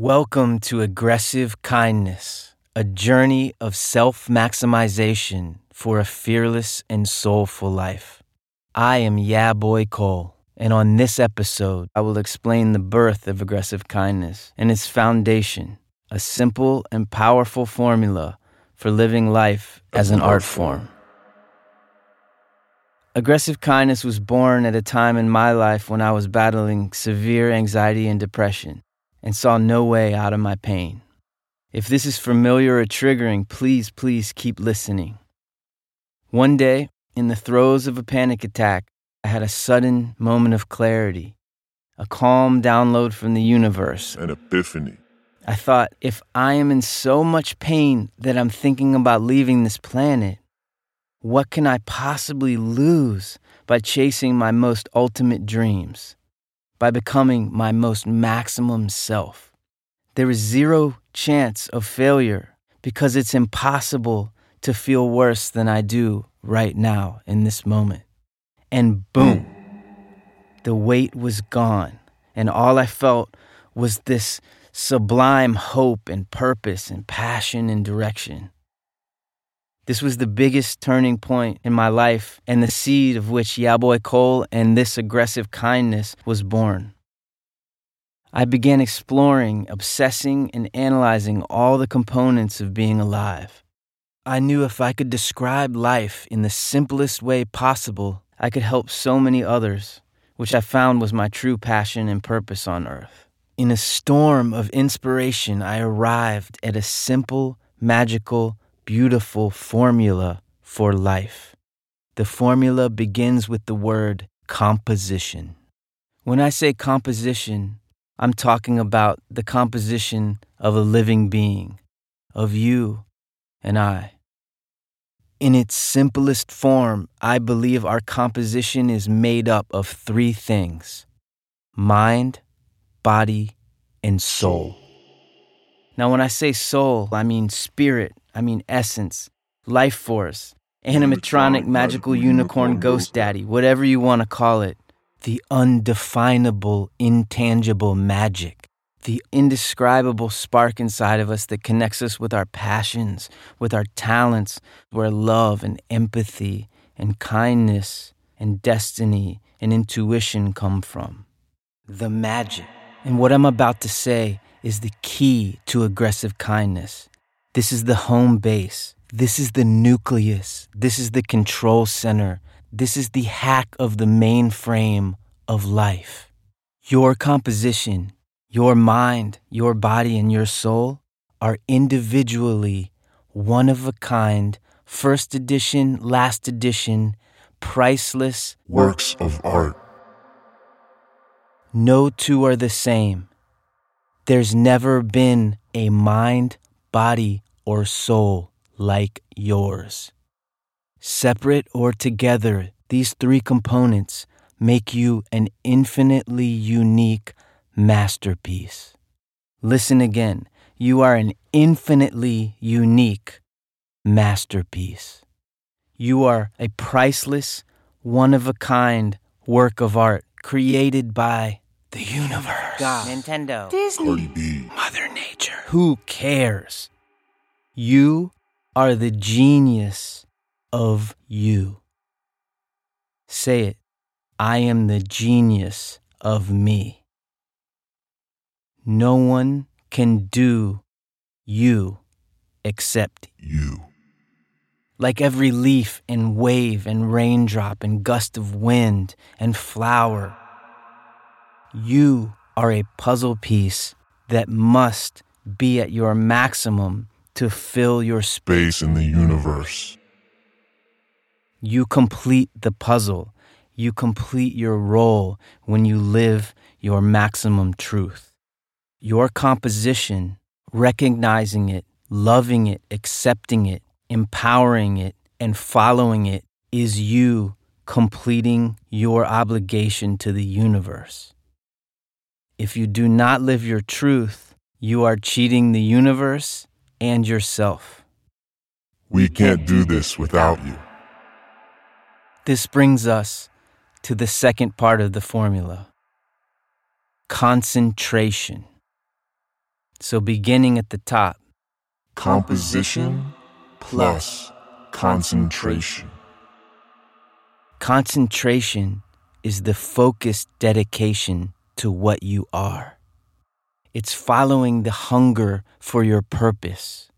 Welcome to Aggressive Kindness, a journey of self maximization for a fearless and soulful life. I am Yaboy Cole, and on this episode, I will explain the birth of aggressive kindness and its foundation, a simple and powerful formula for living life as an art form. Aggressive kindness was born at a time in my life when I was battling severe anxiety and depression and saw no way out of my pain. If this is familiar or triggering, please, please keep listening. One day, in the throes of a panic attack, I had a sudden moment of clarity, a calm download from the universe. An epiphany. I thought, if I am in so much pain that I'm thinking about leaving this planet, what can I possibly lose by chasing my most ultimate dreams? By becoming my most maximum self. There is zero chance of failure because it's impossible to feel worse than I do right now in this moment. And boom, the weight was gone, and all I felt was this sublime hope and purpose and passion and direction. This was the biggest turning point in my life and the seed of which Yaboy Cole and this aggressive kindness was born. I began exploring, obsessing, and analyzing all the components of being alive. I knew if I could describe life in the simplest way possible, I could help so many others, which I found was my true passion and purpose on earth. In a storm of inspiration, I arrived at a simple, magical, beautiful formula for life. The formula begins with the word composition. When I say composition, I'm talking about the composition of a living being, of you and I. In its simplest form, I believe our composition is made up of three things mind, body, and soul. Now, when I say soul, I mean spirit, I mean essence, life force, animatronic, magical unicorn, ghost daddy, whatever you want to call it. The undefinable, intangible magic, the indescribable spark inside of us that connects us with our passions, with our talents, where love and empathy and kindness and destiny and intuition come from. The magic. And what I'm about to say is the key to aggressive kindness. This is the home base. This is the nucleus. This is the control center. This is the hack of the mainframe of life. Your composition, your mind, your body, and your soul are individually one of a kind, first edition, last edition, priceless works of art. No two are the same. There's never been a mind, body, or soul like yours. Separate or together, these three components make you an infinitely unique masterpiece. Listen again. You are an infinitely unique masterpiece. You are a priceless, one of a kind work of art created by the universe. God. Nintendo. Cardi B. Mother Nature. Who cares? You are the genius of you. Say it. I am the genius of me. No one can do you except You. like every leaf and wave and raindrop and gust of wind and flower. You are a puzzle piece that must be at your maximum to fill your space. In the universe. You complete the puzzle. You complete your role when you live your maximum truth. Your composition, recognizing it, loving it, accepting it, empowering it, and following it is you completing your obligation to the universe. If you do not live your truth, you are cheating the universe and yourself. We can't do this without you. This brings us to the second part of the formula concentration. So, beginning at the top, Composition plus concentration. concentration is the focused dedication to what you are. It's following the hunger for your purpose.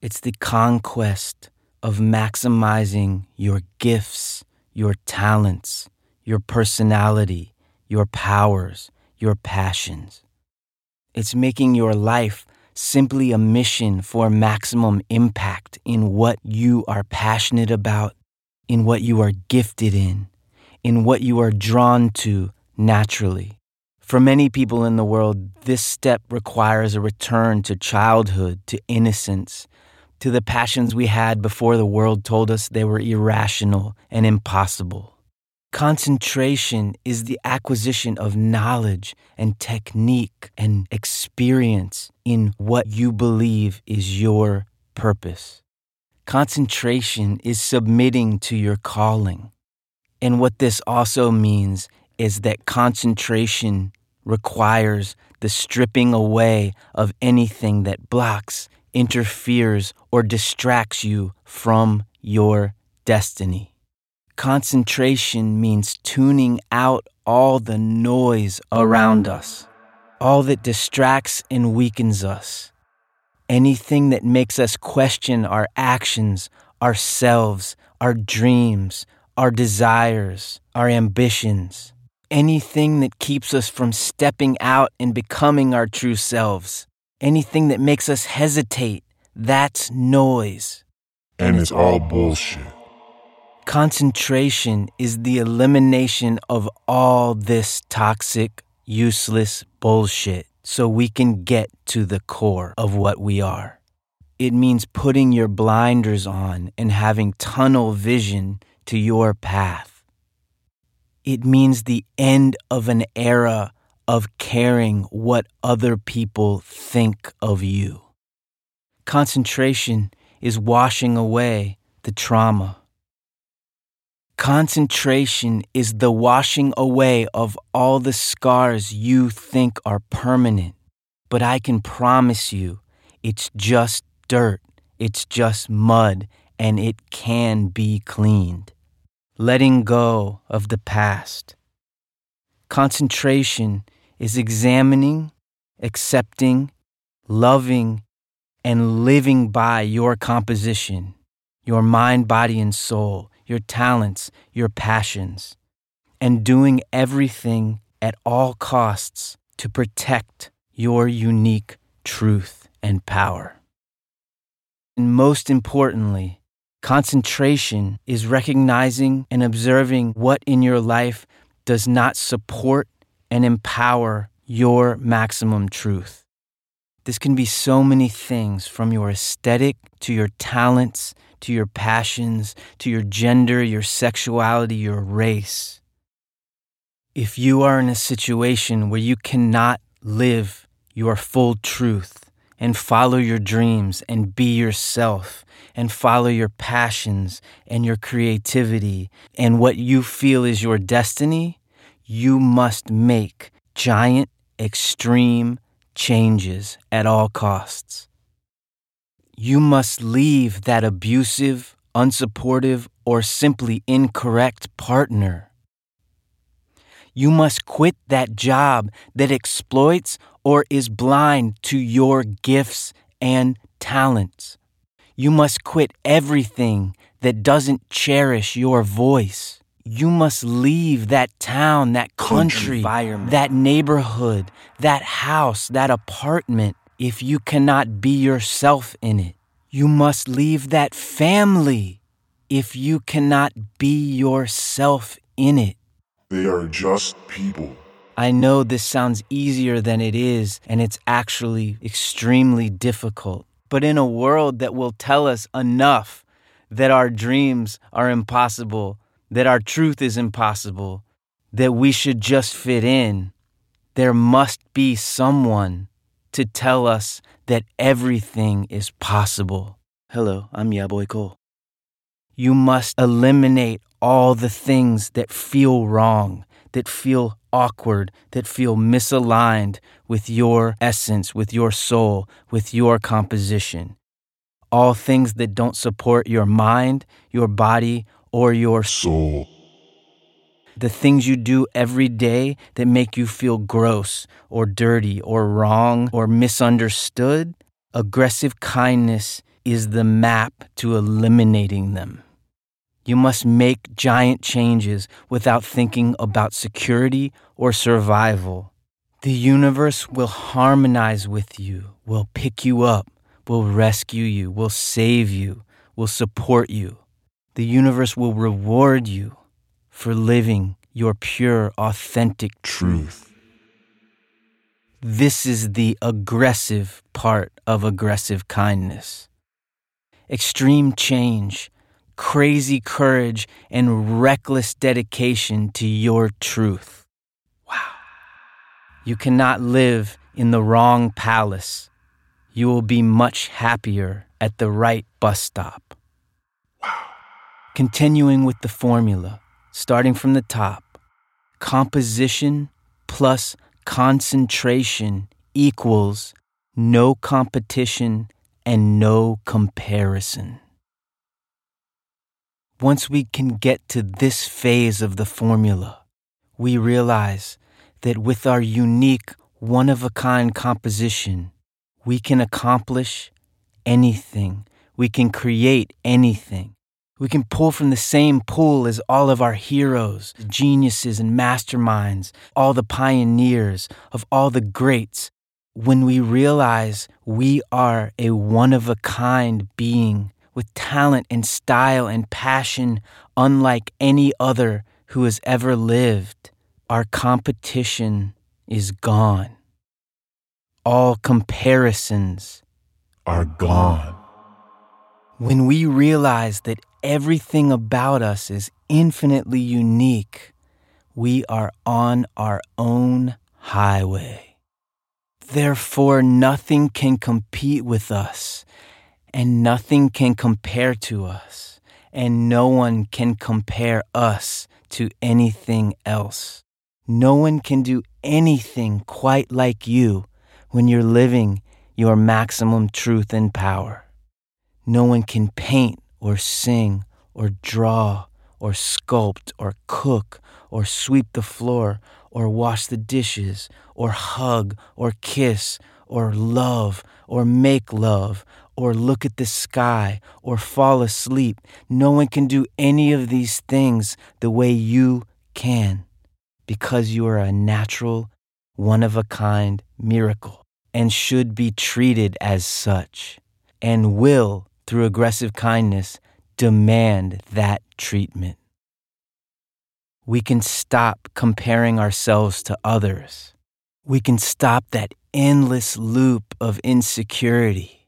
It's the conquest of maximizing your gifts, your talents, your personality, your powers, your passions. It's making your life simply a mission for maximum impact in what you are passionate about, in what you are gifted in, in what you are drawn to naturally. For many people in the world, this step requires a return to childhood, to innocence, to the passions we had before the world told us they were irrational and impossible. Concentration is the acquisition of knowledge and technique and experience in what you believe is your purpose. Concentration is submitting to your calling. And what this also means is that concentration requires the stripping away of anything that blocks, interferes, or distracts you from your destiny. Concentration means tuning out all the noise around us, all that distracts and weakens us, anything that makes us question our actions, ourselves, our dreams, our desires, our ambitions, anything that keeps us from stepping out and becoming our true selves, anything that makes us hesitate. That's noise. And it's all bullshit. Concentration is the elimination of all this toxic, useless bullshit so we can get to the core of what we are. It means putting your blinders on and having tunnel vision to your path. It means the end of an era of caring what other people think of you. Concentration is washing away the trauma. Concentration is the washing away of all the scars you think are permanent. But I can promise you, it's just dirt, it's just mud, and it can be cleaned. Letting go of the past. Concentration is examining, accepting, loving, and living by your composition, your mind, body, and soul your talents, your passions, and doing everything at all costs to protect your unique truth and power. And most importantly, concentration is recognizing and observing what in your life does not support and empower your maximum truth. This can be so many things from your aesthetic to your talents to your passions, to your gender, your sexuality, your race. If you are in a situation where you cannot live your full truth and follow your dreams and be yourself and follow your passions and your creativity and what you feel is your destiny, you must make giant, extreme changes at all costs you must leave that abusive, unsupportive, or simply incorrect partner. You must quit that job that exploits or is blind to your gifts and talents. You must quit everything that doesn't cherish your voice. You must leave that town, that country, that neighborhood, that house, that apartment if you cannot be yourself in it. You must leave that family if you cannot be yourself in it. They are just people. I know this sounds easier than it is, and it's actually extremely difficult. But in a world that will tell us enough that our dreams are impossible, that our truth is impossible, that we should just fit in, there must be someone to tell us that everything is possible. Hello, I'm Yaboy Cole. You must eliminate all the things that feel wrong, that feel awkward, that feel misaligned with your essence, with your soul, with your composition. All things that don't support your mind, your body, or your Soul. the things you do every day that make you feel gross or dirty or wrong or misunderstood, aggressive kindness is the map to eliminating them. You must make giant changes without thinking about security or survival. The universe will harmonize with you, will pick you up, will rescue you, will save you, will support you. The universe will reward you for living your pure, authentic Truth. This is the aggressive part of aggressive kindness. Extreme change, crazy courage, and reckless dedication to your truth. Wow. You cannot live in the wrong palace. You will be much happier at the right bus stop. Wow. Continuing with the formula, starting from the top composition plus concentration equals no competition and no comparison. Once we can get to this phase of the formula, we realize that with our unique, one of a kind composition, we can accomplish anything. We can create anything. We can pull from the same pool as all of our heroes, geniuses, and masterminds, all the pioneers of all the greats. When we realize we are a one of a kind being with talent and style and passion unlike any other who has ever lived, our competition is gone. All comparisons Are gone. when we realize that everything about us is infinitely unique, we are on our own highway. Therefore, nothing can compete with us, and nothing can compare to us, and no one can compare us to anything else. No one can do anything quite like you when you're living your maximum truth and power. No one can paint or sing or draw or sculpt or cook or sweep the floor or wash the dishes or hug or kiss or love or make love or look at the sky or fall asleep. No one can do any of these things the way you can because you are a natural, one of a kind miracle and should be treated as such and will, through aggressive kindness, demand that treatment. We can stop comparing ourselves to others. We can stop that endless loop of insecurity.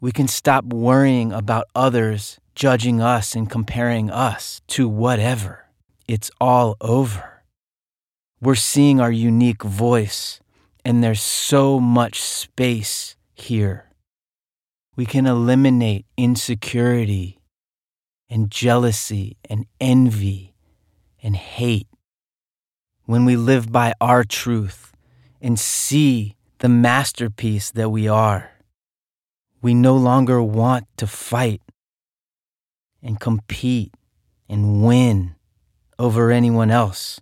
We can stop worrying about others judging us and comparing us to whatever. It's all over. We're seeing our unique voice, and there's so much space here. We can eliminate insecurity and jealousy and envy and hate when we live by our truth and see the masterpiece that we are. We no longer want to fight and compete and win over anyone else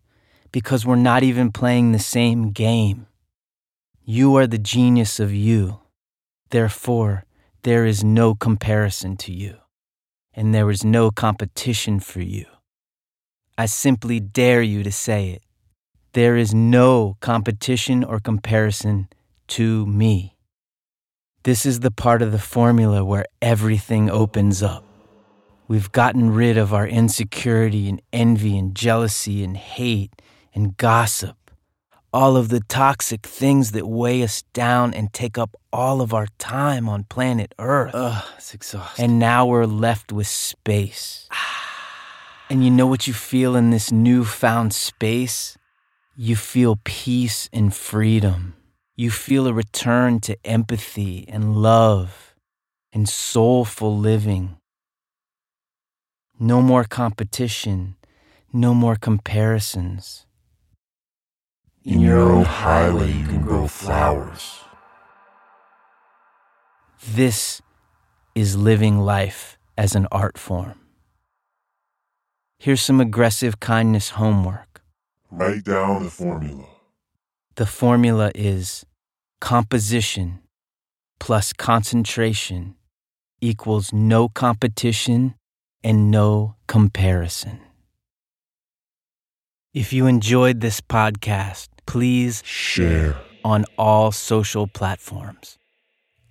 because we're not even playing the same game. You are the genius of you. Therefore, there is no comparison to you, and there is no competition for you. I simply dare you to say it. There is no competition or comparison to me. This is the part of the formula where everything opens up. We've gotten rid of our insecurity and envy and jealousy and hate and gossip, all of the toxic things that weigh us down and take up all of our time on planet Earth. Ugh, it's exhausting. And now we're left with space. And you know what you feel in this newfound space? You feel peace and freedom. You feel a return to empathy and love and soulful living. No more competition, No more comparisons. In your own highway, you can grow flowers. This is living life as an art form. Here's some aggressive kindness homework. Write down the formula. The formula is composition plus concentration equals no competition and no comparison. If you enjoyed this podcast, please Share. on all social platforms.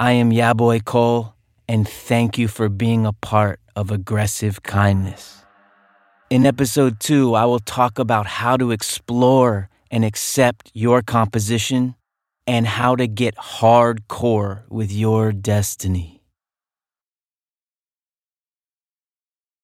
I am Yaboy Cole, and thank you for being a part of Aggressive Kindness. In episode two, I will talk about how to explore and accept your composition and how to get hardcore with your destiny.